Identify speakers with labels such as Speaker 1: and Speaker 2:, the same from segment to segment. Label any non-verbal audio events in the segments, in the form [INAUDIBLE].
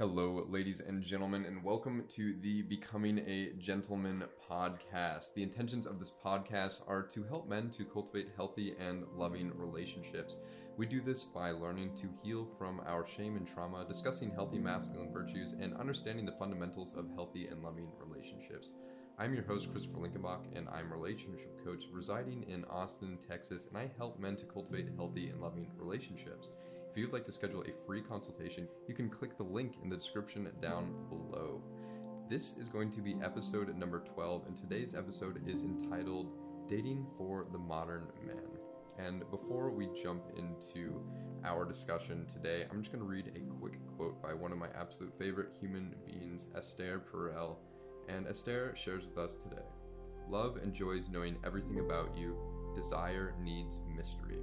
Speaker 1: Hello, ladies and gentlemen, and welcome to the Becoming a Gentleman podcast. The intentions of this podcast are to help men to cultivate healthy and loving relationships. We do this by learning to heal from our shame and trauma, discussing healthy masculine virtues, and understanding the fundamentals of healthy and loving relationships. I'm your host, Christopher Linkenbach, and I'm a relationship coach residing in Austin, Texas, and I help men to cultivate healthy and loving relationships. If you'd like to schedule a free consultation, you can click the link in the description down below. This is going to be episode number 12, and today's episode is entitled Dating for the Modern Man. And before we jump into our discussion today, I'm just going to read a quick quote by one of my absolute favorite human beings, Esther Perel. And Esther shares with us today Love enjoys knowing everything about you, desire needs mystery.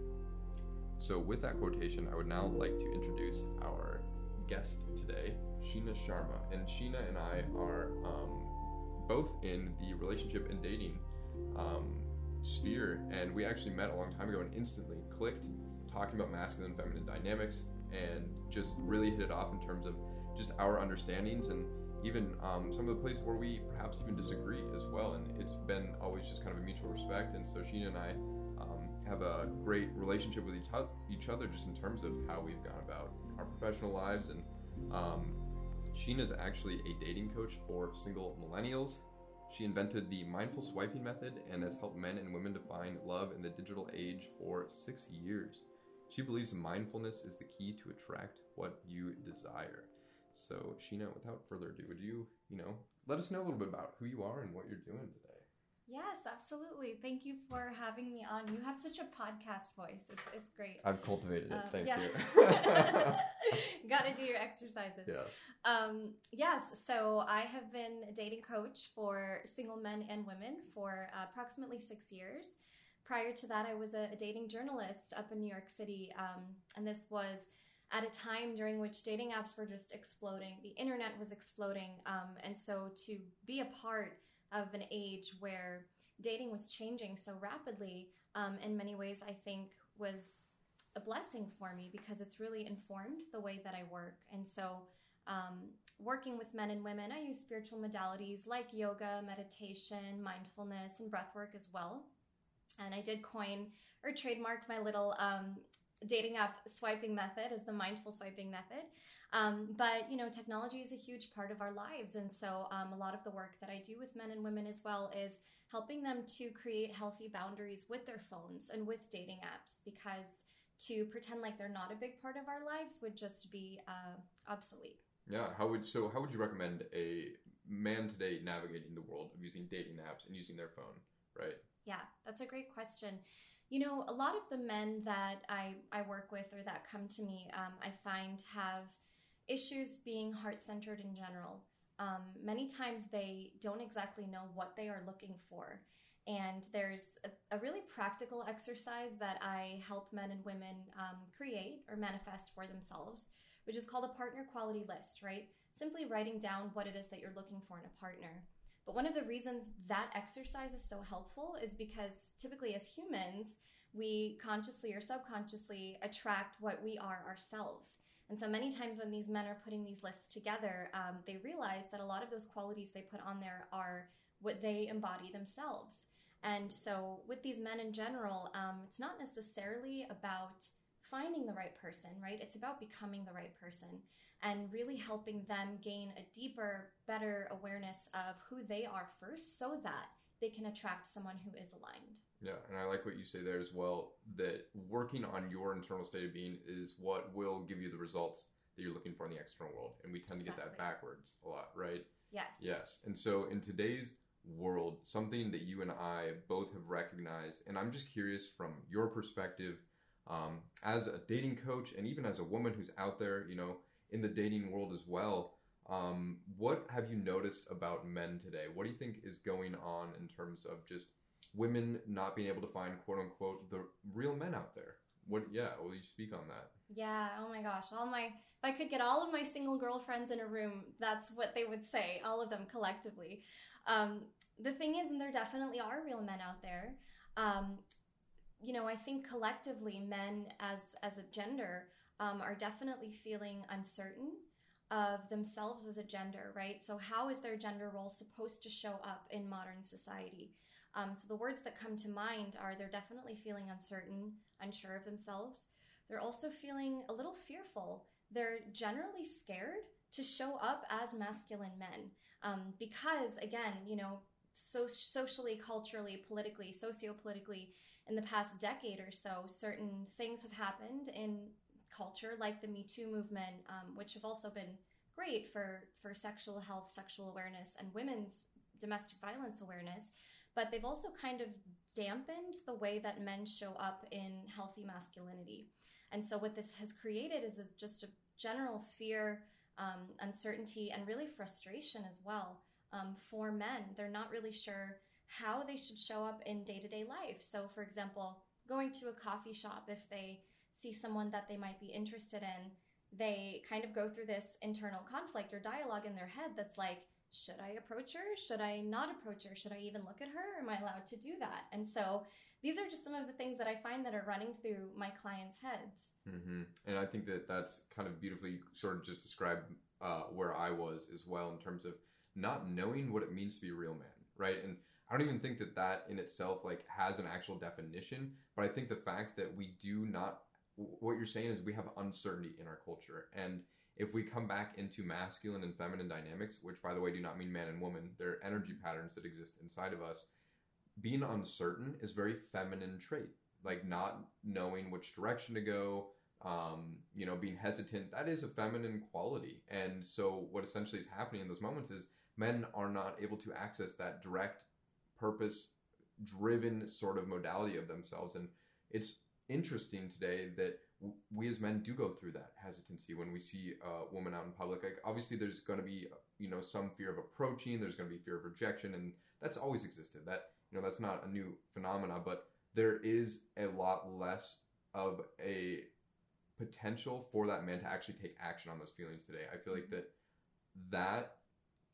Speaker 1: So, with that quotation, I would now like to introduce our guest today, Sheena Sharma. And Sheena and I are um, both in the relationship and dating um, sphere, and we actually met a long time ago and instantly clicked, talking about masculine and feminine dynamics, and just really hit it off in terms of just our understandings and even um, some of the places where we perhaps even disagree as well. And it's been always just kind of a mutual respect. And so Sheena and I have a great relationship with each, each other just in terms of how we've gone about our professional lives. And um, is actually a dating coach for single millennials. She invented the mindful swiping method and has helped men and women to find love in the digital age for six years. She believes mindfulness is the key to attract what you desire. So, Sheena, without further ado, would you, you know, let us know a little bit about who you are and what you're doing today?
Speaker 2: Yes, absolutely. Thank you for having me on. You have such a podcast voice. It's it's great.
Speaker 1: I've cultivated it. Um, Thank yeah.
Speaker 2: you. [LAUGHS] Got to do your exercises.
Speaker 1: Yes.
Speaker 2: Um, yes. So I have been a dating coach for single men and women for uh, approximately six years. Prior to that, I was a, a dating journalist up in New York City, um, and this was at a time during which dating apps were just exploding. The internet was exploding, um, and so to be a part of an age where dating was changing so rapidly um, in many ways i think was a blessing for me because it's really informed the way that i work. And so um, working with men and women i use spiritual modalities like yoga meditation mindfulness and breath work as well. And i did coin or trademarked my little um, dating app swiping method is the mindful swiping method. Um, but you know, technology is a huge part of our lives, and so um, a lot of the work that I do with men and women as well is helping them to create healthy boundaries with their phones and with dating apps because to pretend like they're not a big part of our lives would just be uh, obsolete.
Speaker 1: Yeah. How would so? How would you recommend a man today navigating the world of using dating apps and using their phone? Right.
Speaker 2: Yeah, that's a great question. You know, a lot of the men that I, I work with or that come to me, um, I find have issues being heart centered in general. Um, many times they don't exactly know what they are looking for. And there's a, a really practical exercise that I help men and women um, create or manifest for themselves, which is called a partner quality list, right? Simply writing down what it is that you're looking for in a partner. But one of the reasons that exercise is so helpful is because typically as humans, we consciously or subconsciously attract what we are ourselves. And so many times when these men are putting these lists together, um, they realize that a lot of those qualities they put on there are what they embody themselves. And so with these men in general, um, it's not necessarily about finding the right person, right? It's about becoming the right person and really helping them gain a deeper, better awareness of who they are first so that they can attract someone who is aligned.
Speaker 1: Yeah, and I like what you say there as well that working on your internal state of being is what will give you the results that you're looking for in the external world. And we tend to get that backwards a lot, right?
Speaker 2: Yes.
Speaker 1: Yes. And so in today's world, something that you and I both have recognized, and I'm just curious from your perspective um, as a dating coach and even as a woman who's out there, you know, in the dating world as well. Um, what have you noticed about men today? What do you think is going on in terms of just women not being able to find quote unquote the real men out there? What? Yeah, will you speak on that?
Speaker 2: Yeah. Oh my gosh. All my if I could get all of my single girlfriends in a room, that's what they would say. All of them collectively. Um, the thing is, and there definitely are real men out there. Um, you know, I think collectively, men as as a gender um, are definitely feeling uncertain. of themselves as a gender, right? So, how is their gender role supposed to show up in modern society? Um, so, the words that come to mind are they're definitely feeling uncertain, unsure of themselves. They're also feeling a little fearful. They're generally scared to show up as masculine men um, because, again, you know, so socially, culturally, politically, socio-politically, in the past decade or so, certain things have happened in culture, like the Me Too movement, um, which have also been great for for sexual health, sexual awareness, and women's domestic violence awareness. But they've also kind of dampened the way that men show up in healthy masculinity. And so, what this has created is a, just a general fear, um, uncertainty, and really frustration as well um, for men. They're not really sure how they should show up in day to day life. So, for example, going to a coffee shop, if they see someone that they might be interested in, they kind of go through this internal conflict or dialogue in their head that's like, should I approach her? Should I not approach her? Should I even look at her? Am I allowed to do that? And so these are just some of the things that I find that are running through my clients' heads.
Speaker 1: Mm-hmm. And I think that that's kind of beautifully sort of just described uh, where I was as well in terms of not knowing what it means to be a real man, right? And I don't even think that that in itself like has an actual definition, but I think the fact that we do not what you're saying is we have uncertainty in our culture and if we come back into masculine and feminine dynamics, which by the way do not mean man and woman, they're energy patterns that exist inside of us, being uncertain is very feminine trait. Like not knowing which direction to go, um, you know, being hesitant, that is a feminine quality. And so what essentially is happening in those moments is men are not able to access that direct purpose driven sort of modality of themselves and it's interesting today that we as men do go through that hesitancy when we see a woman out in public. Like obviously, there's going to be you know some fear of approaching. There's going to be fear of rejection, and that's always existed. That you know that's not a new phenomena, but there is a lot less of a potential for that man to actually take action on those feelings today. I feel like mm-hmm. that that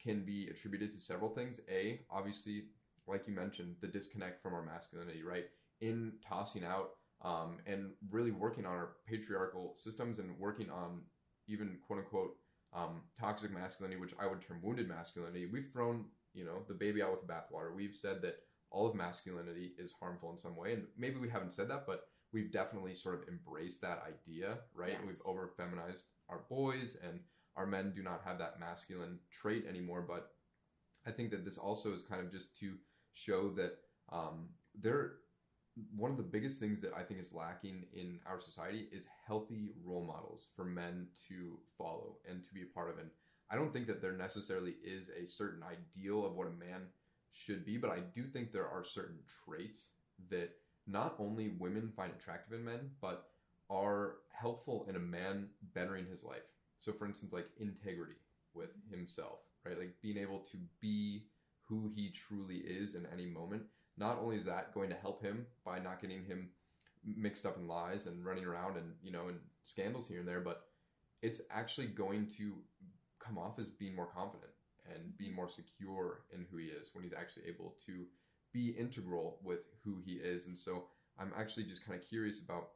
Speaker 1: can be attributed to several things. A, obviously, like you mentioned, the disconnect from our masculinity, right? In tossing out um, and really working on our patriarchal systems and working on even quote unquote um, toxic masculinity, which I would term wounded masculinity. We've thrown you know the baby out with the bathwater. We've said that all of masculinity is harmful in some way, and maybe we haven't said that, but we've definitely sort of embraced that idea, right? Yes. We've over feminized our boys, and our men do not have that masculine trait anymore. But I think that this also is kind of just to show that um, there one of the biggest things that I think is lacking in our society is healthy role models for men to follow and to be a part of. And I don't think that there necessarily is a certain ideal of what a man should be, but I do think there are certain traits that not only women find attractive in men, but are helpful in a man bettering his life. So, for instance, like integrity with himself, right? Like being able to be who he truly is in any moment not only is that going to help him by not getting him mixed up in lies and running around and you know and scandals here and there, but it's actually going to come off as being more confident and being more secure in who he is when he's actually able to be integral with who he is. And so I'm actually just kind of curious about,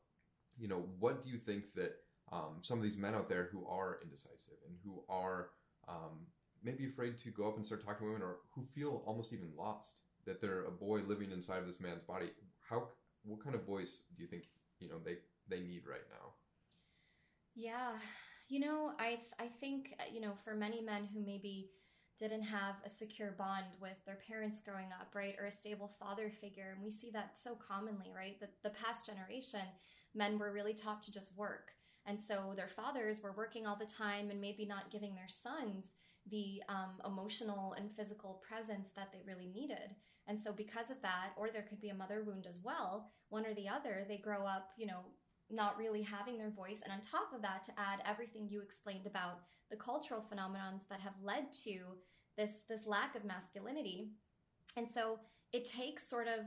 Speaker 1: you know, what do you think that um, some of these men out there who are indecisive and who are um, maybe afraid to go up and start talking to women or who feel almost even lost that they're a boy living inside of this man's body how what kind of voice do you think you know they they need right now?
Speaker 2: Yeah you know i th- i think uh, you know for many men who maybe didn't have a secure bond with their parents growing up right or a stable father figure and we see that so commonly right that the past generation men were really taught to just work and so their fathers were working all the time and maybe not giving their sons the um, emotional and physical presence that they really needed. And so, because of that, or there could be a mother wound as well, one or the other, they grow up, you know, not really having their voice. And on top of that, to add everything you explained about the cultural phenomenons that have led to this this lack of masculinity. And so it takes sort of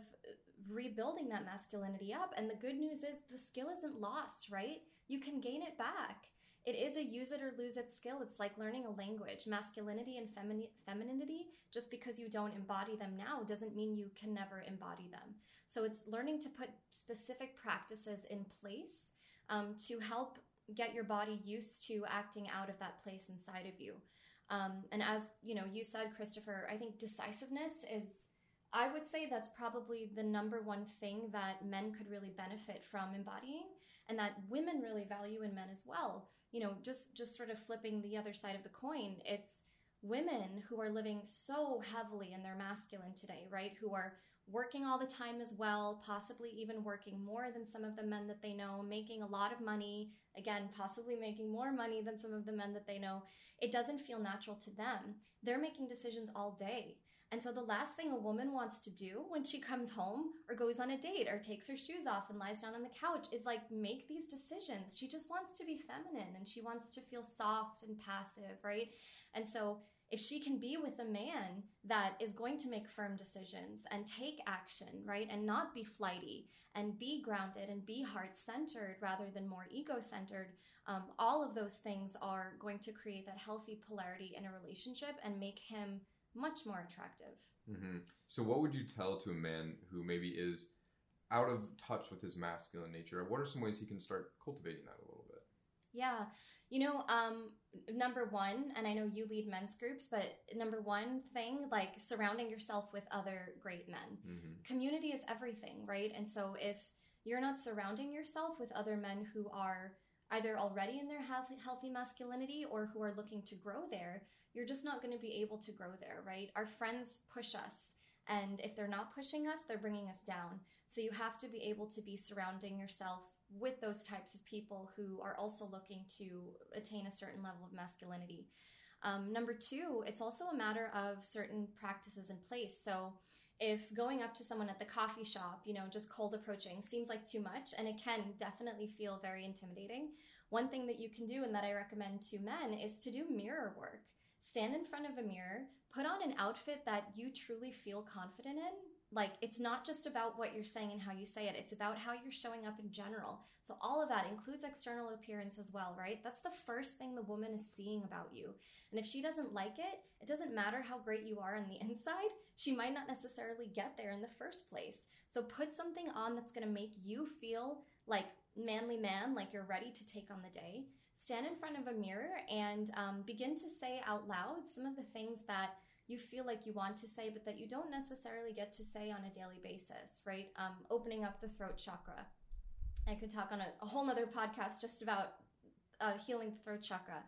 Speaker 2: rebuilding that masculinity up. And the good news is the skill isn't lost, right? You can gain it back it is a use it or lose it skill. It's like learning a language. Masculinity and femini- femininity, just because you don't embody them now, doesn't mean you can never embody them. So it's learning to put specific practices in place um, to help get your body used to acting out of that place inside of you. Um, and as you know, you said, Christopher, I think decisiveness is, I would say that's probably the number one thing that men could really benefit from embodying, and that women really value in men as well. You know, just just sort of flipping the other side of the coin, it's women who are living so heavily in their masculine today, right? Who are working all the time as well, possibly even working more than some of the men that they know, making a lot of money, again, possibly making more money than some of the men that they know. It doesn't feel natural to them. They're making decisions all day. And so the last thing a woman wants to do when she comes home or goes on a date or takes her shoes off and lies down on the couch is like make these decisions. She just wants to be feminine and she wants to feel soft and passive, right? And so if she can be with a man that is going to make firm decisions and take action, right, and not be flighty and be grounded and be heart centered rather than more ego centered, um, all of those things are going to create that healthy polarity in a relationship and make him much more attractive.
Speaker 1: Mm-hmm. So, what would you tell to a man who maybe is out of touch with his masculine nature? What are some ways he can start cultivating that a little bit?
Speaker 2: Yeah. You know, um, number one, and I know you lead men's groups, but number one thing, like surrounding yourself with other great men. Mm-hmm. Community is everything, right? And so if you're not surrounding yourself with other men who are either already in their healthy, healthy masculinity or who are looking to grow there, you're just not going to be able to grow there, right? Our friends push us. And if they're not pushing us, they're bringing us down. So you have to be able to be surrounding yourself with those types of people who are also looking to attain a certain level of masculinity. Um, number two, it's also a matter of certain practices in place. So, if going up to someone at the coffee shop, you know, just cold approaching seems like too much, and it can definitely feel very intimidating, one thing that you can do and that I recommend to men is to do mirror work. Stand in front of a mirror, put on an outfit that you truly feel confident in, like it's not just about what you're saying and how you say it. It's about how you're showing up in general. So all of that includes external appearance as well right? That's the first thing the woman is seeing about you. And if she doesn't like it it doesn't matter how great you are on the [LAUGHS] inside. She might not necessarily get there in the first place. So put something on that's to make you feel like manly man like you're ready to take on the day stand in front of a mirror and um, begin to say out loud some of the things that you feel like you want to say, but that you don't necessarily get to say on a daily basis, right? Um, opening up the throat chakra. I could talk on a, a whole nother podcast just about uh, healing the throat chakra.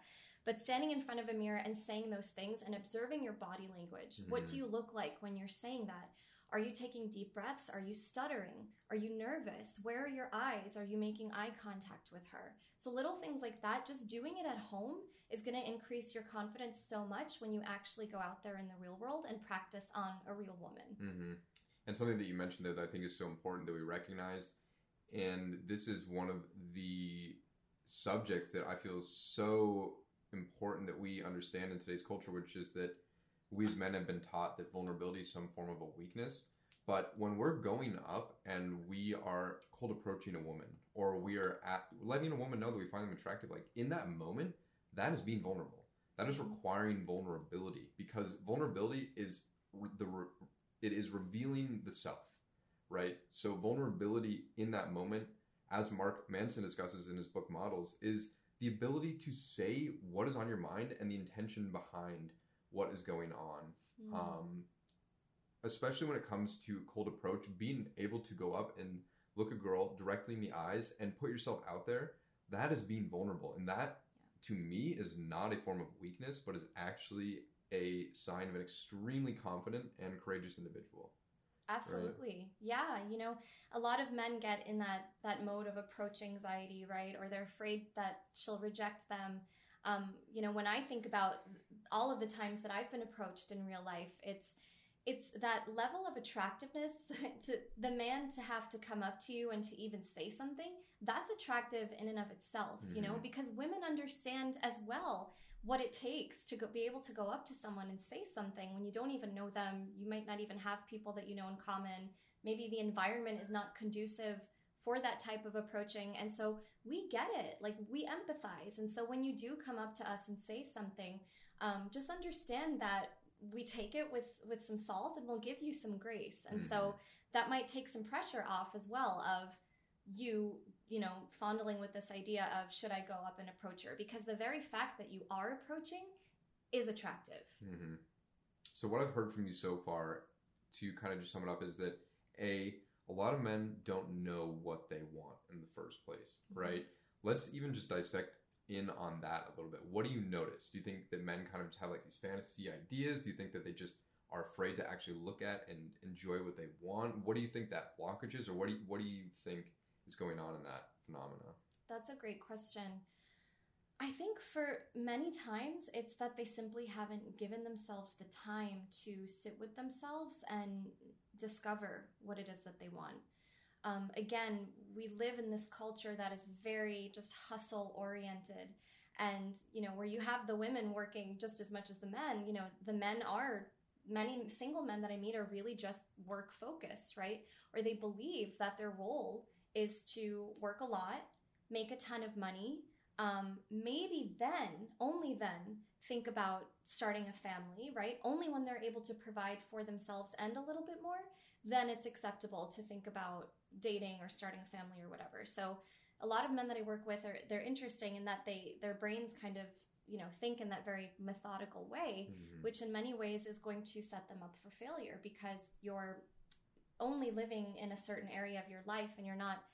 Speaker 2: But standing in front of a mirror and saying those things and observing your body language. Mm-hmm. What do you look like when you're saying that? Are you taking deep breaths? Are you stuttering? Are you nervous? Where are your eyes? Are you making eye contact with her? So, little things like that, just doing it at home is going to increase your confidence so much when you actually go out there in the real world and practice on a real woman.
Speaker 1: Mm-hmm. And something that you mentioned there that I think is so important that we recognize, and this is one of the subjects that I feel is so important that we understand in today's culture, which is that we as men have been taught that vulnerability is some form of a weakness. But when we're going up and we are cold approaching a woman, or we are at letting a woman know that we find them attractive, like in that moment, that is being vulnerable. That is mm-hmm. requiring vulnerability because vulnerability is the it is revealing the self, right? So vulnerability in that moment, as Mark Manson discusses in his book Models, is the ability to say what is on your mind and the intention behind what is going on. Mm. Um, especially when it comes to cold approach, being able to go up and look a girl directly in the eyes and put yourself out there, that is being vulnerable. And that to me is not a form of weakness, but is actually a sign of an extremely confident and courageous individual.
Speaker 2: Absolutely. Right? Yeah, you know, a lot of men get in that that mode of approach anxiety, right? Or they're afraid that she'll reject them. Um, you know, when I think about all of the times that I've been approached in real life, it's it's that level of attractiveness [LAUGHS] to the man to have to come up to you and to even say something that's attractive in and of itself mm-hmm. you know mm-hmm. because women understand as well what it takes to go, be able to go up to someone and say something when you don't even know them you might not even have people that you know in common maybe the environment is not conducive for that type of approaching and so we get it like we empathize and so when you do come up to us and say something um, just understand that we take it with with some salt and we'll give you some grace and mm-hmm. so that might take some pressure off as well of you you know, fondling with this idea of should I go up and approach her? Because the very fact that you are approaching is attractive.
Speaker 1: Mm-hmm. So what I've heard from you so far, to kind of just sum it up, is that a a lot of men don't know what they want in the first place,
Speaker 2: Mhm.
Speaker 1: right? Let's even just dissect in on that a little bit. What do you notice? Do you think that men kind of just have like these fantasy ideas? Do you think that they just are afraid to actually look at and enjoy what they want? What do you think that blockage is, or what do you, what do you think is going on in that phenomena?
Speaker 2: That's a great question. I think for many times it's that they simply haven't given themselves the time to sit with themselves and discover what it is that they want. Um, again, we live in this culture that is very just hustle oriented. And, you know, where you have the women working just as much as the men, you know, the men are, many single men that I meet are really just work focused, right? Or they believe that their role is to work a lot, make a ton of money, um, maybe then, only then, think about starting a family, right? Only when they're able to provide for themselves and a little bit more, then it's acceptable to think about dating or starting a family or whatever. So a lot of men that I work with are they're interesting in that they their brains kind of you know think in that very methodical way,
Speaker 1: Mhm.
Speaker 2: which in many ways is going to set them up for failure because you're only living in a certain area of your life and you're not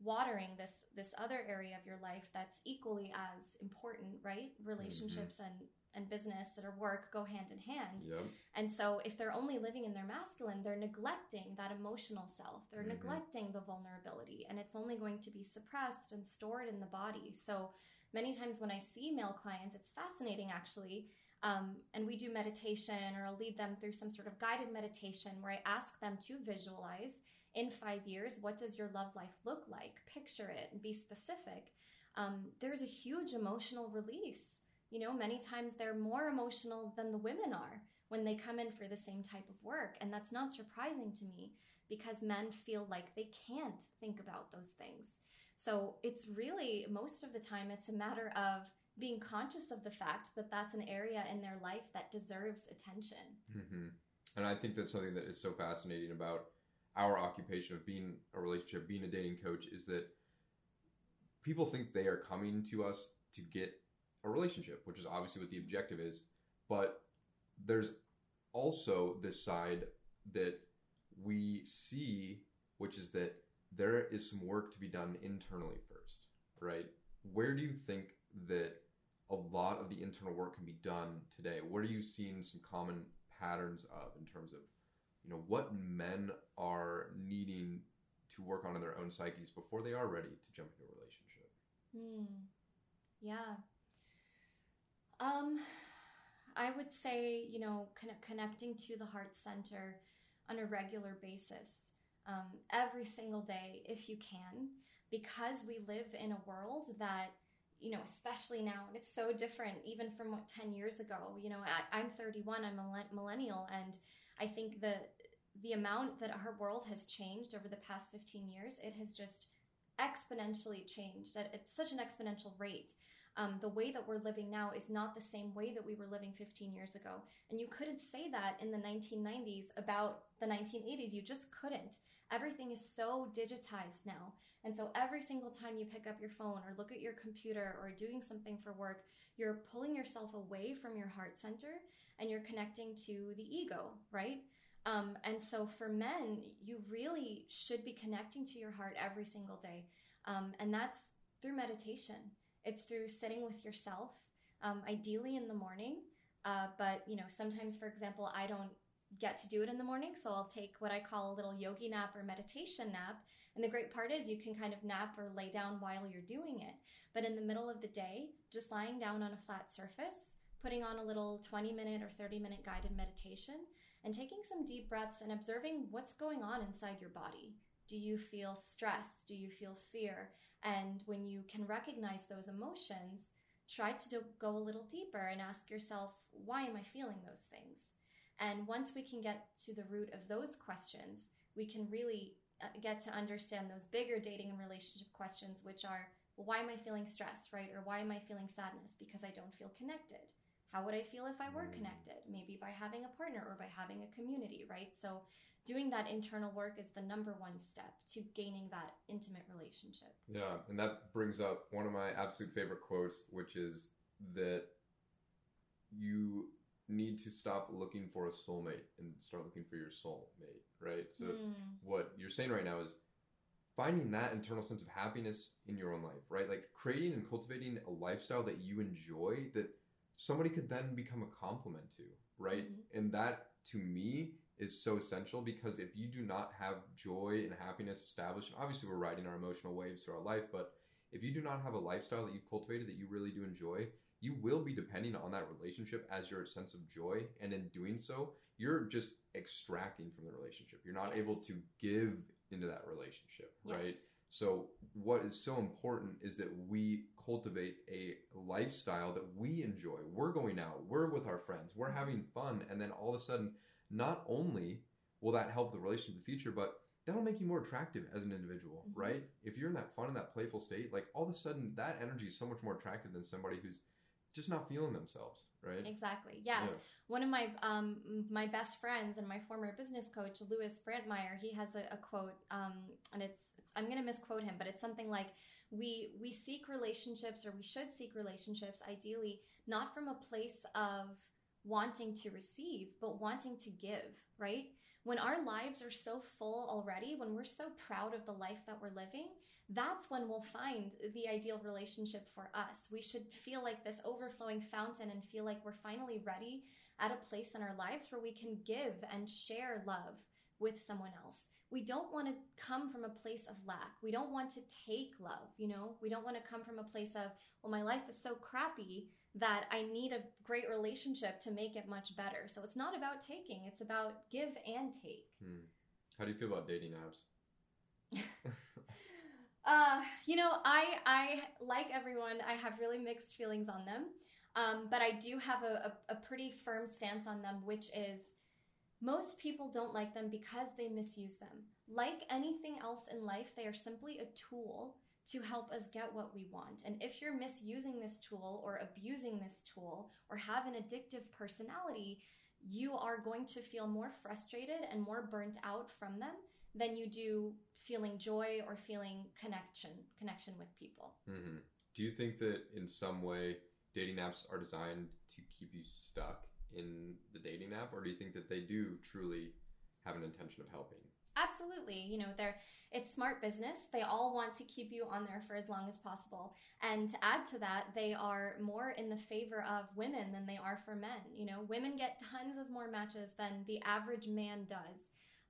Speaker 2: watering this this other area of your life that's equally as important right relationships and and business that are work go hand in hand.
Speaker 1: Yep.
Speaker 2: and so if they're only living in their masculine they're neglecting that emotional self. They're
Speaker 1: Mhm.
Speaker 2: neglecting the vulnerability and it's only going to be suppressed and stored in the body. So many times when i see male clients it's fascinating actually um, and we do meditation or i'll lead them through some sort of guided meditation where i ask them to visualize in five years what does your love life look like? Picture it and be specific. Um, there's a huge emotional release you know many times they're more emotional than the women are when they come in for the same type of work. And that's not surprising to me because men feel like they can't think about those things. So it's really most of the time it's a matter of being conscious of the fact that that's an area in their life that deserves attention.
Speaker 1: Hmm And I think that's something that is so fascinating about our occupation of being a relationship, being a dating coach, is that people think they are coming to us to get a relationship, which is obviously what the objective is. But there's also this side that we see, which is that there is some work to be done internally first, right? Where do you think that a lot of the internal work can be done today? What are you seeing some common patterns of in terms of, you know, what men are needing to work on in their own psyches before they are ready to jump into a relationship?
Speaker 2: Hmm. Yeah. Um, I would say, you know, con- connecting to the heart center on a regular basis, um, every single day, if you can, because we live in a world that, you know, especially now, and it's so different even from what 10 years ago. You know, I, I'm 31, I'm a millennial, and I think the the amount that our world has changed over the past 15 years, it has just exponentially changed at, at such an exponential rate. Um, the way that we're living now is not the same way that we were living 15 years ago. And you couldn't say that in the 1990s about the 1980s. You just couldn't. Everything is so digitized now. And so every single time you pick up your phone or look at your computer or doing something for work, you're pulling yourself away from your heart center and you're connecting to the ego, right? Um, and so for men, you really should be connecting to your heart every single day. Um, and that's through meditation. It's through sitting with yourself, um, ideally in the morning. Uh, but, you know, sometimes, for example, I don't get to do it in the morning. So I'll take what I call a little yogi nap or meditation nap. And the great part is you can kind of nap or lay down while you're doing it. But in the middle of the day, just lying down on a flat surface, putting on a little 20 minute or 30 minute guided meditation, and taking some deep breaths and observing what's going on inside your body. Do you feel stress? Do you feel fear? And when you can recognize those emotions, try to do, go a little deeper and ask yourself, why am I feeling those things? And once we can get to the root of those questions, we can really uh, get to understand those bigger dating and relationship questions, which are, well, why am I feeling stress, right? Or why am I feeling sadness? Because I don't feel connected. How would I feel if I were
Speaker 1: Mm.
Speaker 2: connected? Maybe by having a partner or by having a community, right? So, doing that internal work is the number one step to gaining that intimate relationship.
Speaker 1: Yeah, and that brings up one of my absolute favorite quotes, which is that you need to stop looking for a soulmate and start looking for your soulmate, right? So
Speaker 2: Mm,
Speaker 1: what you're saying right now is finding that internal sense of happiness in your own life, right? Like creating and cultivating a lifestyle that you enjoy that somebody could then become a complement to, right?
Speaker 2: Mhm.
Speaker 1: And that to me is so essential because if you do not have joy and happiness established, obviously we're riding our emotional waves through our life, but if you do not have a lifestyle that you've cultivated that you really do enjoy, you will be depending on that relationship as your sense of joy. And in doing so, you're just extracting from the relationship. You're not
Speaker 2: Yes.
Speaker 1: able to give into that relationship, right? So, what is so important is that we cultivate a lifestyle that we enjoy. We're going out, we're with our friends, we're having fun, and then all of a sudden, not only will that help the relationship in the future, but that'll make you more attractive as an individual,
Speaker 2: Mhm.
Speaker 1: right? If you're in that fun and that playful state, like all of a sudden, that energy is so much more attractive than somebody who's just not feeling themselves, right?
Speaker 2: Exactly. Yes.
Speaker 1: Yeah.
Speaker 2: One of my um, my best friends and my former business coach, Lewis Brandmeier, he has a, a quote, um, and it's I'm going to misquote him, but it's something like we we seek relationships, or we should seek relationships, ideally not from a place of wanting to receive, but wanting to give. Right? When our lives are so full already, when we're so proud of the life that we're living, that's when we'll find the ideal relationship for us. We should feel like this overflowing fountain and feel like we're finally ready at a place in our lives where we can give and share love with someone else. We don't want to come from a place of lack. We don't want to take love, you know? We don't want to come from a place of, well, my life is so crappy that I need a great relationship to make it much better. So it's not about taking, it's about give and take.
Speaker 1: Hmm. How do you feel about dating apps? [LAUGHS]
Speaker 2: Uh, you know, I I like everyone. I have really mixed feelings on them, um, but I do have a, a, a pretty firm stance on them, which is most people don't like them because they misuse them. Like anything else in life, they are simply a tool to help us get what we want. And if you're misusing this tool or abusing this tool or have an addictive personality, you are going to feel more frustrated and more burnt out from them than you do feeling joy or feeling connection connection with people.
Speaker 1: hmm Do you think that in some way dating apps are designed to keep you stuck in the dating app, or do you think that they do truly have an intention of helping?
Speaker 2: Absolutely. You know, they're it's smart business. They all want to keep you on there for as long as possible. And to add to that, they are more in the favor of women than they are for men. You know, women get tons of more matches than the average man does.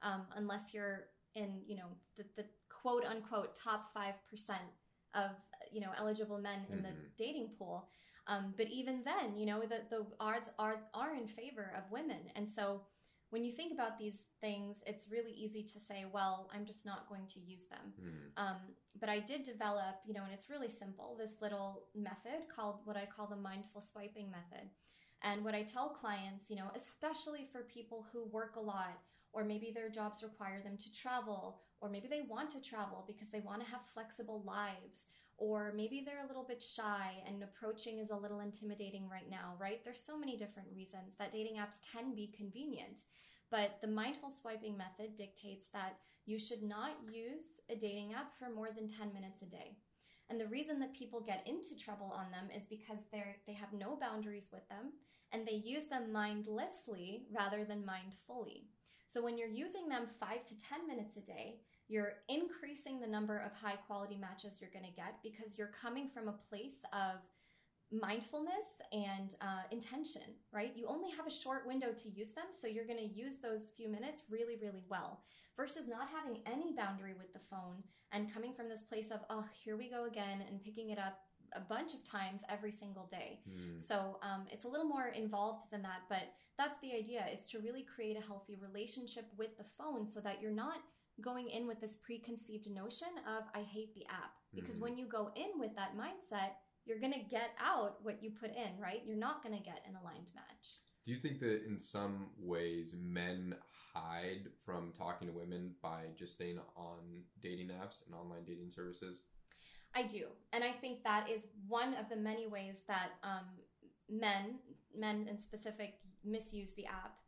Speaker 2: Um, unless you're in, you know, the, the quote unquote top 5% of, you know, eligible men in the
Speaker 1: Mhm.
Speaker 2: dating pool. Um, but even then, you know, the, the odds are, are in favor of women. And so when you think about these things, it's really easy to say, well, I'm just not going to use them.
Speaker 1: Hmm.
Speaker 2: Um, but I did develop, you know, and it's really simple, this little method called what I call the mindful swiping method. And what I tell clients, you know, especially for people who work a lot, or maybe their jobs require them to travel, or maybe they want to travel because they want to have flexible lives, or maybe they're a little bit shy and approaching is a little intimidating right now, right? There's so many different reasons that dating apps can be convenient. But the mindful swiping method dictates that you should not use a dating app for more than 10 minutes a day. And the reason that people get into trouble on them is because they're they have no boundaries with them and they use them mindlessly rather than mindfully. So when you're using them 5 to 10 minutes a day, you're increasing the number of high quality matches you're going to get because you're coming from a place of mindfulness and uh, intention, right? You only have a short window to use them, so you're going to use those few minutes really, really well versus not having any boundary with the phone and coming from this place of, oh, here we go again, and picking it up a bunch of times every single day.
Speaker 1: Hmm.
Speaker 2: So um, it's a little more involved than that, but that's the idea is to really create a healthy relationship with the phone so that you're not going in with this preconceived notion of I hate the app. Because
Speaker 1: Mhm.
Speaker 2: when you go in with that mindset, you're going to get out what you put in, right? You're not going to get an aligned match.
Speaker 1: Do you think that in some ways men hide from talking to women by just staying on dating apps and online dating services?
Speaker 2: I do. And I think that is one of the many ways that um, men, men in specific misuse the app.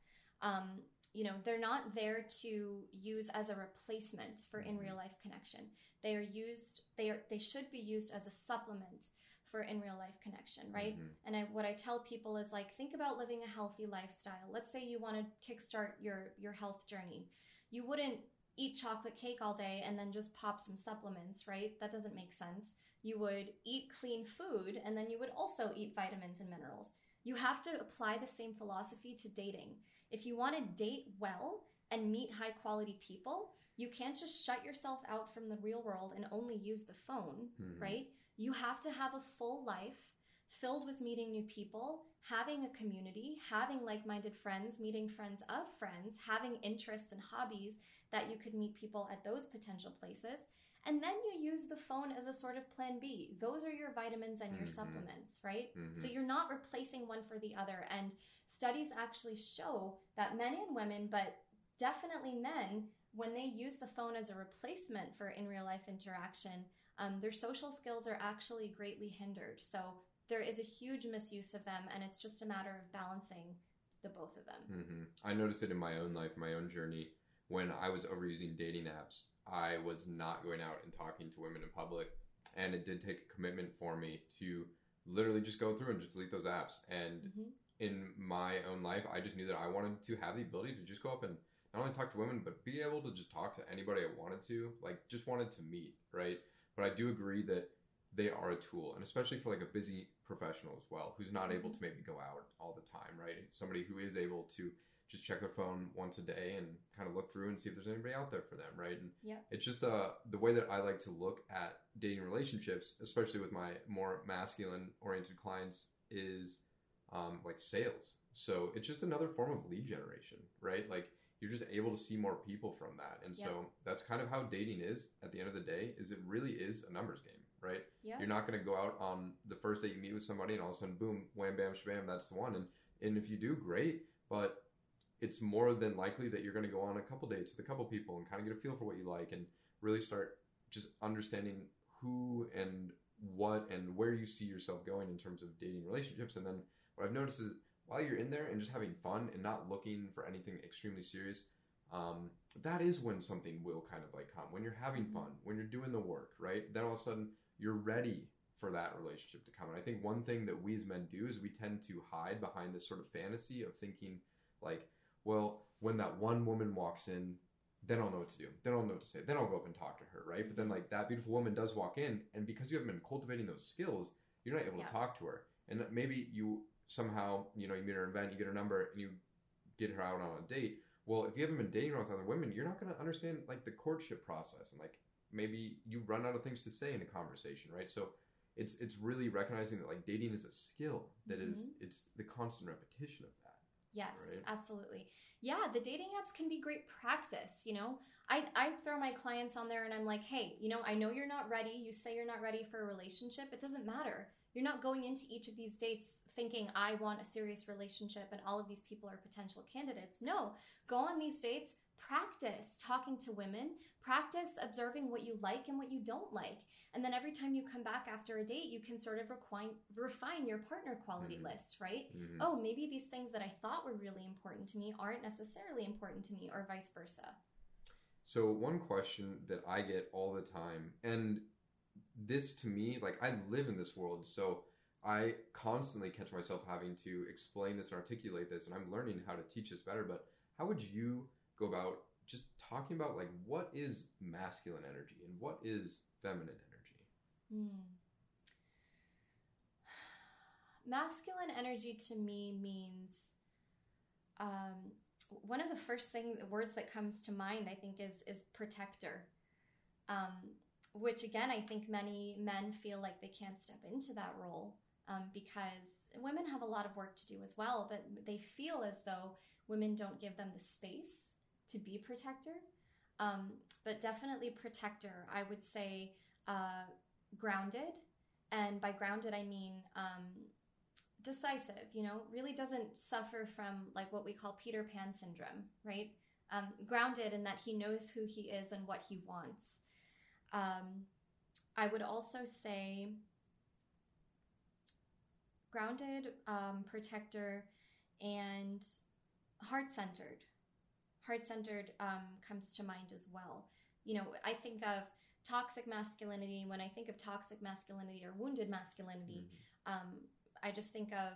Speaker 2: Um, you know, they're not there to use as a replacement for in real life connection. They are used. They are. They should be used as a supplement for in real life connection, right?
Speaker 1: Mhm.
Speaker 2: And I, what I tell people is like, think about living a healthy lifestyle. Let's say you want to kickstart your your health journey. You wouldn't eat chocolate cake all day and then just pop some supplements, right? That doesn't make sense. You would eat clean food and then you would also eat vitamins and minerals. You have to apply the same philosophy to dating. If you want to date well and meet high quality people, you can't just shut yourself out from the real world and only use the phone,
Speaker 1: Mhm.
Speaker 2: right? You have to have a full life filled with meeting new people, having a community, having like minded friends, meeting friends of friends, having interests and hobbies that you could meet people at those potential places. And then you use the phone as a sort of plan B. Those are your vitamins and your
Speaker 1: Mhm.
Speaker 2: supplements, right?
Speaker 1: Mhm.
Speaker 2: So you're not replacing one for the other. And studies actually show that men and women, but definitely men, when they use the phone as a replacement for in real life interaction, um, their social skills are actually greatly hindered. So there is a huge misuse of them, and it's just a matter of balancing the both of them.
Speaker 1: hmm I noticed it in my own life, my own journey. When I was overusing dating apps, I was not going out and talking to women in public, and it did take a commitment for me to literally just go through and just delete those apps. And
Speaker 2: hmm
Speaker 1: in my own life, I just knew that I wanted to have the ability to just go up and not only talk to women, but be able to just talk to anybody I wanted to, like just wanted to meet, right? But I do agree that they are a tool, and especially for like a busy professional as well, who's not able to maybe go out all the time, right? Somebody who is able to just check their phone once a day and kind of look through and see if there's anybody out there for them, right? And
Speaker 2: yeah.
Speaker 1: it's just uh the way that I like to look at dating relationships, especially with my more masculine oriented clients, is um, like sales. So it's just another form of lead generation, right? Like you're just able to see more people from that, and so that's kind of how dating is. At the end of the day, is it really is a numbers game, right?
Speaker 2: Yeah.
Speaker 1: You're not going to go out on the first day you meet with somebody and all of a sudden, boom, wham, bam, shabam, that's the one. And and if you do, great. But it's more than likely that you're going to go on a couple dates with a couple people and kind of get a feel for what you like and really start just understanding who and what and where you see yourself going in terms of dating relationships. And then what I've noticed is while you're in there and just having fun and not looking for anything extremely serious, um, that is when something will kind of like come. When you're having
Speaker 2: Mhm.
Speaker 1: fun, when you're doing the work, right? Then all of a sudden you're ready for that relationship to come. And I think one thing that we as men do is we tend to hide behind this sort of fantasy of thinking like, well, when that one woman walks in, then I'll know what to do. Then I'll know what to say. Then I'll go up and talk to her, right? But then like that beautiful woman does walk in, and because you haven't been cultivating those skills, you're not able
Speaker 2: Yeah.
Speaker 1: to talk to her. And maybe you somehow, you know, you meet her at an event, you get her number, and you get her out on a date. Well, if you haven't been dating with other women, you're not going to understand like the courtship process, and like maybe you run out of things to say in a conversation, right? So it's it's really recognizing that like dating is a skill that is
Speaker 2: Mhm.
Speaker 1: it's the constant repetition of that.
Speaker 2: Yes,
Speaker 1: Right.
Speaker 2: absolutely. Yeah, the dating apps can be great practice. You know, I, I throw my clients on there and I'm like, hey, you know, I know you're not ready. You say you're not ready for a relationship. It doesn't matter. You're not going into each of these dates thinking, I want a serious relationship and all of these people are potential candidates. No, go on these dates, practice talking to women, practice observing what you like and what you don't like. And then every time you come back after a date, you can sort of refine, refine your partner quality
Speaker 1: Mhm.
Speaker 2: list, right?
Speaker 1: Mhm.
Speaker 2: oh, maybe these things that I thought were really important to me aren't necessarily important to me, or vice versa.
Speaker 1: So one question that I get all the time, and this to me, like I live in this world, so I constantly catch myself having to explain this and articulate this, and I'm learning how to teach this better. But how would you go about just talking about like what is masculine energy and what is feminine energy?
Speaker 2: Hmm. [SIGHS] Masculine energy to me means um, one of the first things words that comes to mind. I think is is protector, um, which again I think many men feel like they can't step into that role um, because women have a lot of work to do as well, but they feel as though women don't give them the space to be protector. Um, but definitely protector. I would say uh, grounded, and by grounded I mean um, decisive. You know, really doesn't suffer from like what we call Peter Pan syndrome, right? Um, grounded in that he knows who he is and what he wants. Um, I would also say grounded, um, protector, and heart centered. Heart centered um, comes to mind as well. You know, I think of toxic masculinity. When I think of toxic masculinity or wounded masculinity,
Speaker 1: Mhm.
Speaker 2: um, I just think of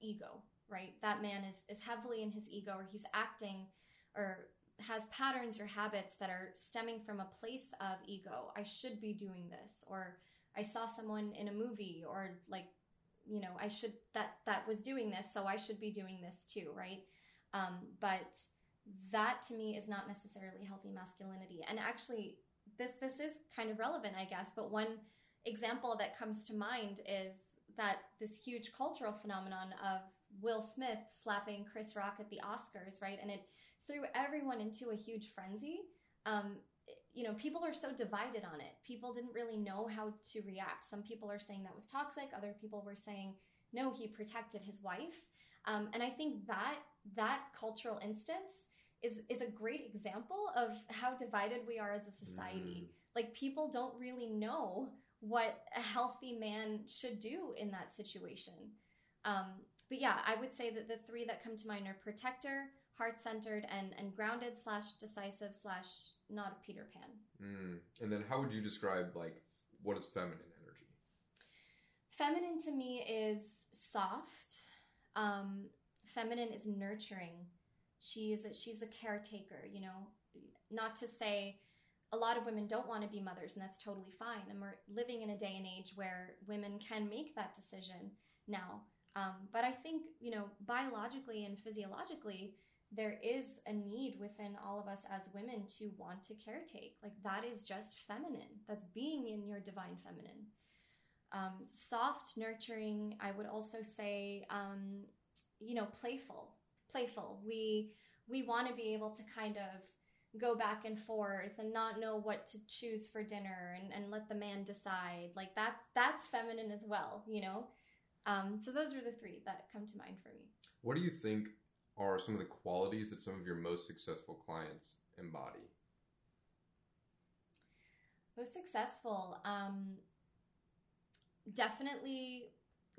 Speaker 2: ego, right? That man is, is heavily in his ego, or he's acting or has patterns or habits that are stemming from a place of ego. I should be doing this, or I saw someone in a movie, or like, you know, I should that that was doing this, so I should be doing this too, right? Um, but that to me is not necessarily healthy masculinity. And actually, this this is kind of relevant, I guess. But one example that comes to mind is that this huge cultural phenomenon of Will Smith slapping Chris Rock at the Oscars, right? And it threw everyone into a huge frenzy. Um, you know, people are so divided on it. People didn't really know how to react. Some people are saying that was toxic. Other people were saying no, he protected his wife. Um, and I think that that cultural instance is is a great example of how divided we are as a society. Like people don't really know what a healthy man should do in that situation. Um, but yeah, I would say that the three that come to mind are protector, heart centered, and and grounded slash decisive slash not a Peter Pan.
Speaker 1: Mm. And then how would you describe like what is feminine energy?
Speaker 2: Feminine to me is soft. Um, feminine is nurturing. She's a, she's a caretaker. You know, not to say a lot of women don't want to be mothers, and that's totally fine. And we're living in a day and age where women can make that decision now. Um, but I think you know, biologically and physiologically, there is a need within all of us as women to want to caretake. Like that is just feminine. That's being in your divine feminine um, soft, nurturing. I would also say, um, you know, playful. Playful. We we want to be able to kind of go back and forth and not know what to choose for dinner and, and let the man decide. Like that. That's feminine as well. You know. Um, so those are the three that come to mind for me.
Speaker 1: What do you think are some of the qualities that some of your most successful clients embody?
Speaker 2: Most successful. Um, definitely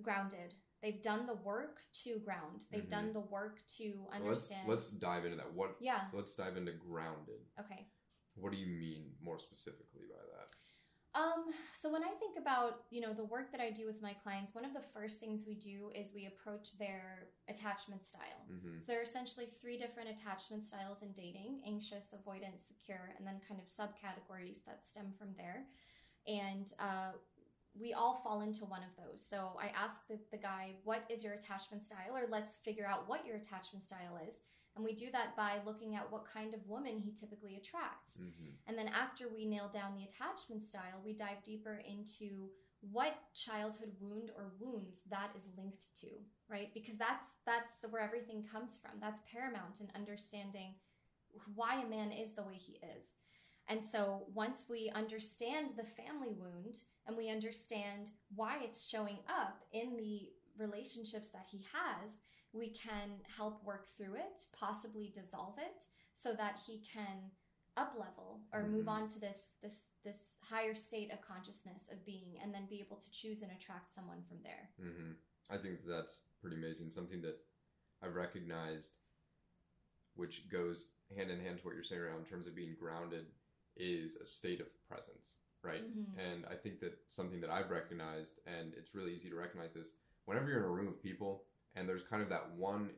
Speaker 2: grounded. They've done the work to ground. They've
Speaker 1: Mhm.
Speaker 2: done the work to
Speaker 1: So let's
Speaker 2: understand.
Speaker 1: let's dive into that. What
Speaker 2: yeah.
Speaker 1: let's dive into grounded.
Speaker 2: Okay.
Speaker 1: What do you mean more specifically by that?
Speaker 2: Um, so when I think about, you know, the work that I do with my clients, one of the first things we do is we approach their attachment style.
Speaker 1: Mm-hmm.
Speaker 2: So there are essentially three different attachment styles in dating anxious, avoidant, secure, and then kind of subcategories that stem from there. And uh, we all fall into one of those. So I ask the, the guy, what is your attachment style? Or let's figure out what your attachment style is. And we do that by looking at what kind of woman he typically attracts.
Speaker 1: Mm-hmm.
Speaker 2: And then after we nail down the attachment style, we dive deeper into what childhood wound or wounds that is linked to, right? Because that's that's where everything comes from. That's paramount in understanding why a man is the way he is. And so once we understand the family wound and we understand why it's showing up in the relationships that he has, we can help work through it, possibly dissolve it so that he can up level or move
Speaker 1: Mhm.
Speaker 2: on to this this this higher state of consciousness of being and then be able to choose and attract someone from there.
Speaker 1: Mm-hmm. I think that's pretty amazing. Something that I've recognized, which goes hand in hand to what you're saying around in terms of being grounded, is a state of presence, right?
Speaker 2: Mhm.
Speaker 1: And I think that something that I've recognized, and it's really easy to recognize, is whenever you're in a room of people and there's kind of that one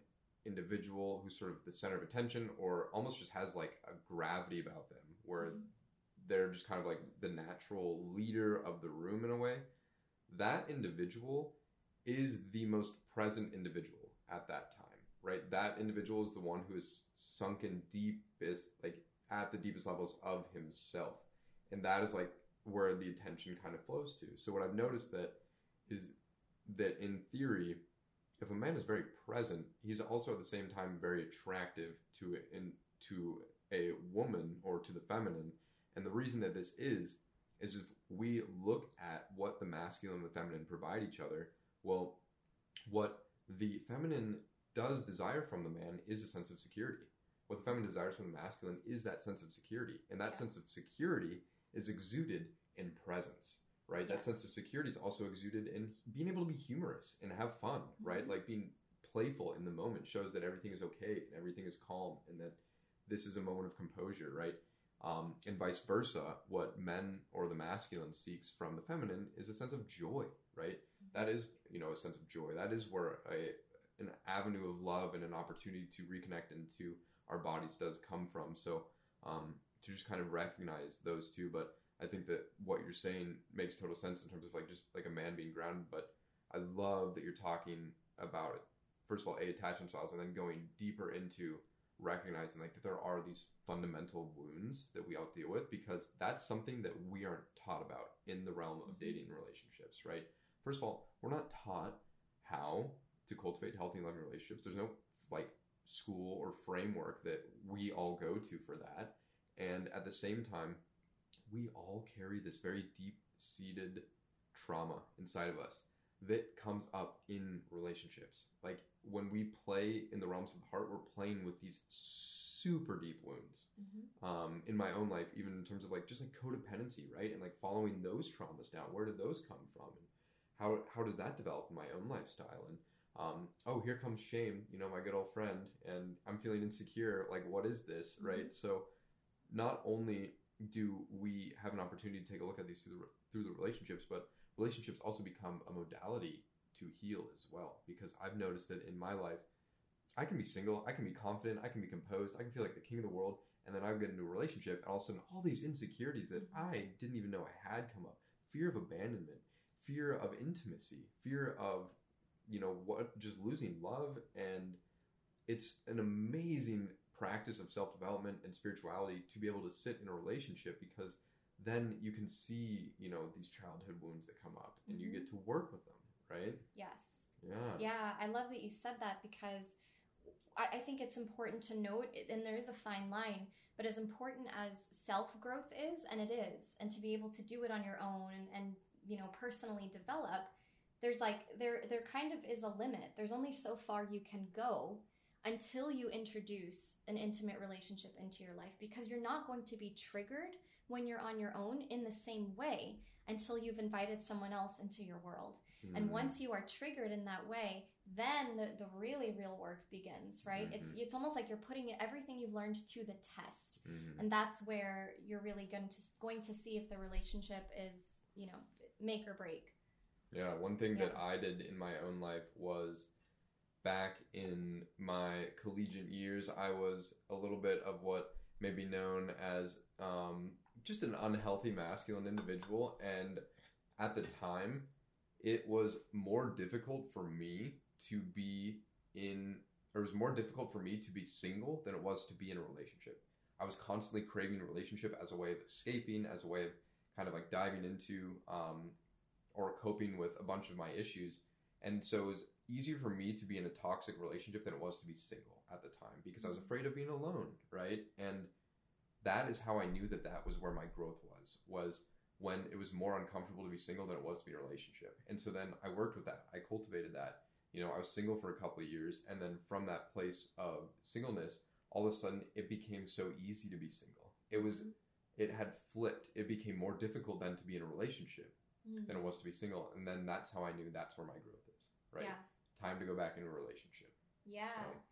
Speaker 1: individual who's sort of the center of attention or almost just has like a gravity about them where
Speaker 2: Mhm.
Speaker 1: they're just kind of like the natural leader of the room in a way that individual is the most present individual at that time right that individual is the one who is sunken deepest like at the deepest levels of himself. And that is like where the attention kind of flows to. So what i've noticed that is that in theory if a man is very present he's also at the same time very attractive to in to a woman or to the feminine. And the reason that this is is if we look at what the masculine and the feminine provide each other well what the feminine does desire from the man is a sense of security what the feminine desires from the masculine is that sense of security and that
Speaker 2: Yeah.
Speaker 1: sense of security is exuded in presence right? That sense of security is also exuded in being able to be humorous and have fun, right?
Speaker 2: Mhm.
Speaker 1: Like being playful in the moment shows that everything is okay and everything is calm and that this is a moment of composure, right? Um, and vice versa, what men or the masculine seeks from the feminine is a sense of joy, right? That is, you know, a sense of joy. That is where a an avenue of love and an opportunity to reconnect into our bodies does come from. So um, to just kind of recognize those two, but I think that what you're saying makes total sense in terms of like just like a man being grounded. But I love that you're talking about it. First of all, a attachment styles, and then going deeper into recognizing like that there are these fundamental wounds that we all deal with because that's something that we aren't taught about in the realm of
Speaker 2: Mhm.
Speaker 1: dating relationships, right? First of all, we're not taught how to cultivate healthy and loving relationships. There's no like school or framework that we all go to for that. And at the same time, we all carry this very deep seated trauma inside of us that comes up in relationships. Like when we play in the realms of the heart, we're playing with these super deep wounds.
Speaker 2: Mhm.
Speaker 1: Um, in my own life, even in terms of like just like codependency, right? And like following those traumas down. Where did those come from? And how how does that develop in my own lifestyle? And um, oh, here comes shame, you know, my good old friend, and I'm feeling insecure. Like, what is this, right? So, not only do we have an opportunity to take a look at these through the through the relationships, but relationships also become a modality to heal as well. Because I've noticed that in my life, I can be single, I can be confident, I can be composed, I can feel like the king of the world, and then I get into a relationship, and all of a sudden, all these insecurities that I didn't even know I had come up fear of abandonment, fear of intimacy, fear of, you know, what just losing love. And it's an amazing practice of self development and spirituality to be able to sit in a relationship because then you can see, you know, these childhood wounds that come up and you
Speaker 2: Mhm.
Speaker 1: get to work with them, right?
Speaker 2: Yes.
Speaker 1: Yeah.
Speaker 2: Yeah, I love that you said that because I, I think it's important to note, and there is a fine line, but as important as self growth is, and it is, and to be able to do it on your own and, and you know personally develop, there's like there there kind of is a limit. There's only so far you can go until you introduce an intimate relationship into your life because you're not going to be triggered when you're on your own in the same way until you've invited someone else into your world. And
Speaker 1: Mm.
Speaker 2: once you are triggered in that way, then the, the really real work begins, right?
Speaker 1: Mhm.
Speaker 2: It's it's almost like you're putting everything you've learned to the test.
Speaker 1: Mhm.
Speaker 2: And that's where you're really going to going to see if the relationship is, you know, make or break.
Speaker 1: Yeah, one thing that I did in my own life was back in my collegiate years, I was a little bit of what may be known as um, just an unhealthy masculine individual. And at the time, it was more difficult for me to be in, or it was more difficult for me to be single than it was to be in a relationship. I was constantly craving a relationship as a way of escaping, as a way of kind of like diving into um, or coping with a bunch of my issues. And so it was easier for me to be in a toxic relationship than it was to be single at the time because I was mm-hmm. afraid of being alone, right? And that is how I knew that that was where my growth was, was when it was more uncomfortable to be single than it was to be in a relationship. And so then I worked with that. I cultivated that. You know, I was single for a couple of years. And then from that place of singleness, all of a sudden it became so easy to be single. It was, mm-hmm. it had flipped. It became more difficult than to be in a relationship
Speaker 2: Mhm.
Speaker 1: than it was to be single. And then that's how I knew that's where my growth is, right?
Speaker 2: Yeah.
Speaker 1: Time to go back into a relationship.
Speaker 2: Yeah.
Speaker 1: So-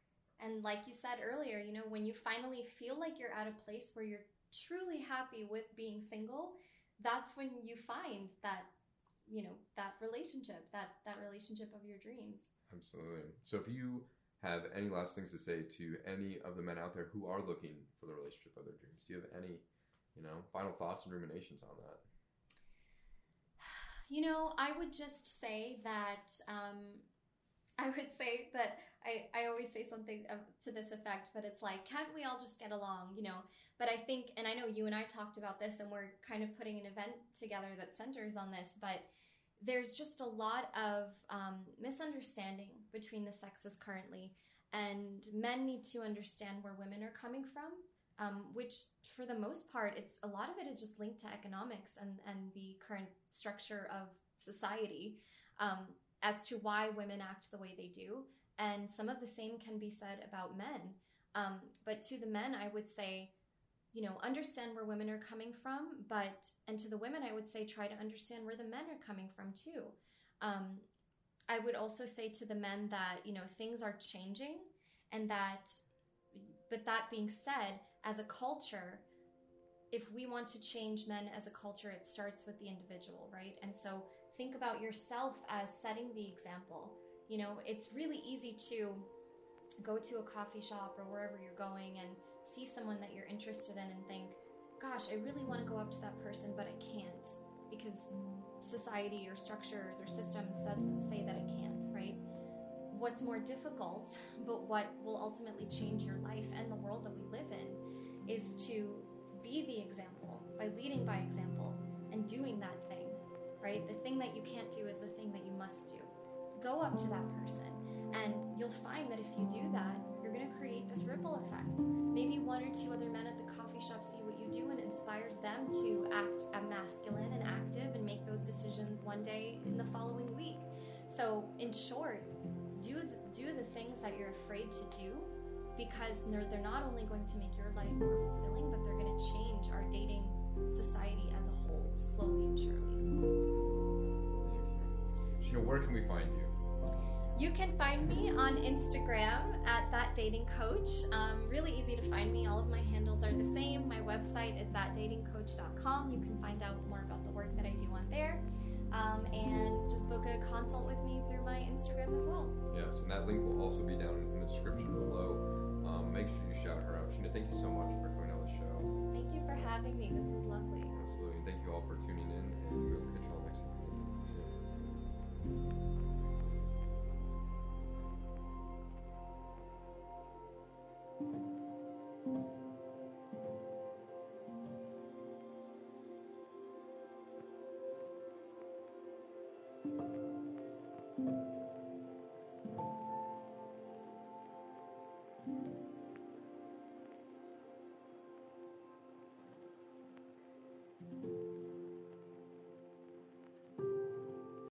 Speaker 2: And like you said earlier, you know, when you finally feel like you're at a place where you're truly happy with being single, that's when you find that, you know, that relationship, that that relationship of your dreams.
Speaker 1: Absolutely. So if you have any last things to say to any of the men out there who are looking for the relationship of their dreams, do you have any, you know, final thoughts and ruminations on that?
Speaker 2: You know, I would just say that um, I would say that I, I always say something to this effect, but it's like, can't we all just get along, you know? But I think, and I know you and I talked about this, and we're kind of putting an event together that centers on this, but there's just a lot of um, misunderstanding between the sexes currently, and men need to understand where women are coming from. Um, which, for the most part, it's a lot of it is just linked to economics and, and the current structure of society um, as to why women act the way they do. And some of the same can be said about men. Um, but to the men, I would say, you know, understand where women are coming from, but, and to the women, I would say try to understand where the men are coming from too. Um, I would also say to the men that, you know, things are changing and that, but that being said, as a culture, if we want to change men as a culture, it starts with the individual, right? And so think about yourself as setting the example. You know, it's really easy to go to a coffee shop or wherever you're going and see someone that you're interested in and think, gosh, I really want to go up to that person, but I can't because society or structures or systems says say that I can't, right? What's more difficult, but what will ultimately change your life and the world that we live in is to be the example by leading by example and doing that thing, right? The thing that you can't do is the thing that you must do. Go up to that person and you'll find that if you do that, you're going to create this ripple effect. Maybe one or two other men at the coffee shop see what you do and inspires them to act masculine and active and make those decisions one day in the following week. So, in short, do the, do the things that you're afraid to do because they're, they're not only going to make your life more fulfilling, but they're going to change our dating society as a whole, slowly and surely.
Speaker 1: Sheena, where can we find you?
Speaker 2: You can find me on Instagram at that dating coach. Um, really easy to find me. All of my handles are the same. My website is thatdatingcoach.com. You can find out more about the work that I do on there. Um, and just book a consult with me through my Instagram as well.
Speaker 1: Yes, and that link will also be down in the description below. Make sure you shout her out. Sheena, thank you so much for coming on the show.
Speaker 2: Thank you for having me. This was lovely.
Speaker 1: Absolutely. Thank you all for tuning in, and we will catch you all next time. That's it.